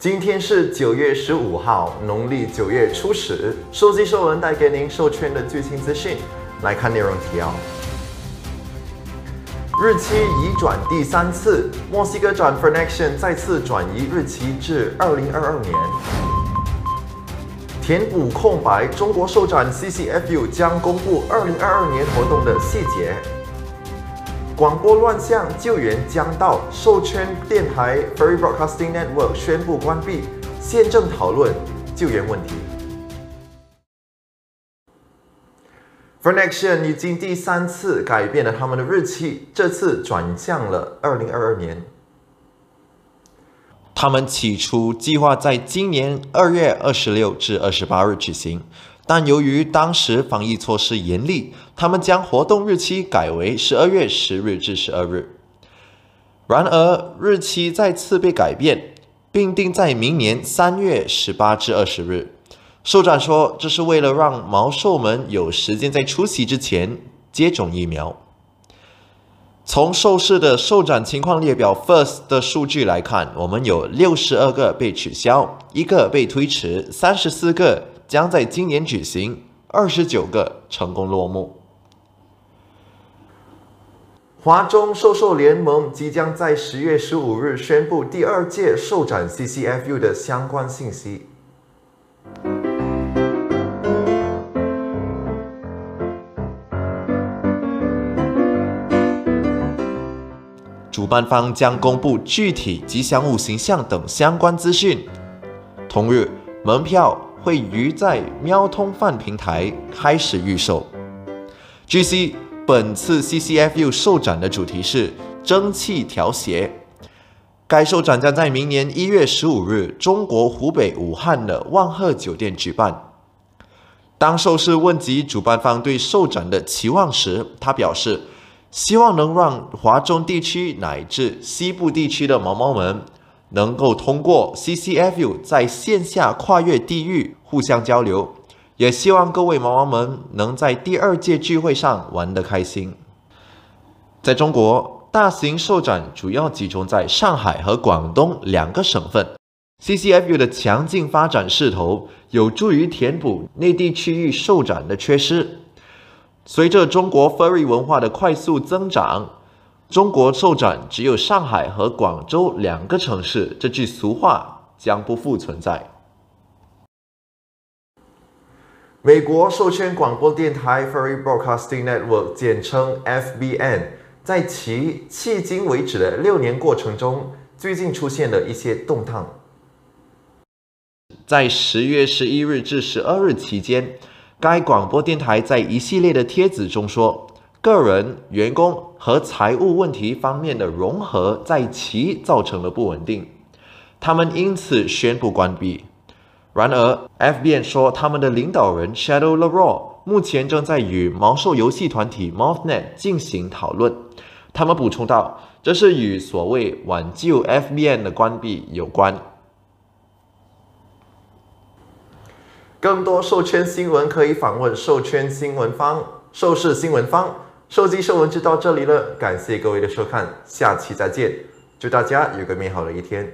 今天是九月十五号，农历九月初十。收集收文带给您授权的最新资讯，来看内容提要。日期已转第三次，墨西哥展 f o r n a c t i o n 再次转移日期至二零二二年。填补空白，中国首展 CCFU 将公布二零二二年活动的细节。广播乱象，救援将到，授权电台 Ferry Broadcasting Network 宣布关闭，现正讨论救援问题。f e r n a c t i o n 已经第三次改变了他们的日期，这次转向了二零二二年。他们起初计划在今年二月二十六至二十八日举行。但由于当时防疫措施严厉，他们将活动日期改为十二月十日至十二日。然而，日期再次被改变，并定在明年三月十八至二十日。首长说，这是为了让毛兽们有时间在出席之前接种疫苗。从受试的受展情况列表 First 的数据来看，我们有六十二个被取消，一个被推迟，三十四个。将在今年举行，二十九个成功落幕。华中授受联盟即将在十月十五日宣布第二届授展 CCFU 的相关信息。主办方将公布具体吉祥物形象等相关资讯。同日，门票。会于在喵通贩平台开始预售。据悉，本次 CCFU 受展的主题是蒸汽调谐。该受展将在明年一月十五日，中国湖北武汉的万鹤酒店举办。当受试问及主办方对受展的期望时，他表示，希望能让华中地区乃至西部地区的毛毛们。能够通过 CCFU 在线下跨越地域互相交流，也希望各位毛毛们能在第二届聚会上玩得开心。在中国，大型兽展主要集中在上海和广东两个省份。CCFU 的强劲发展势头有助于填补内地区域兽展的缺失。随着中国 Furry 文化的快速增长。中国售展只有上海和广州两个城市，这句俗话将不复存在。美国授权广播电台 Ferry Broadcasting Network，简称 FBN，在其迄今为止的六年过程中，最近出现了一些动荡。在十月十一日至十二日期间，该广播电台在一系列的帖子中说。个人、员工和财务问题方面的融合在其造成了不稳定，他们因此宣布关闭。然而，FBN 说他们的领导人 Shadow LaRaw 目前正在与毛兽游戏团体 Mothnet 进行讨论。他们补充道，这是与所谓挽救 FBN 的关闭有关。更多授权新闻可以访问授权新闻方、受试新闻方。收集收文就到这里了，感谢各位的收看，下期再见，祝大家有个美好的一天。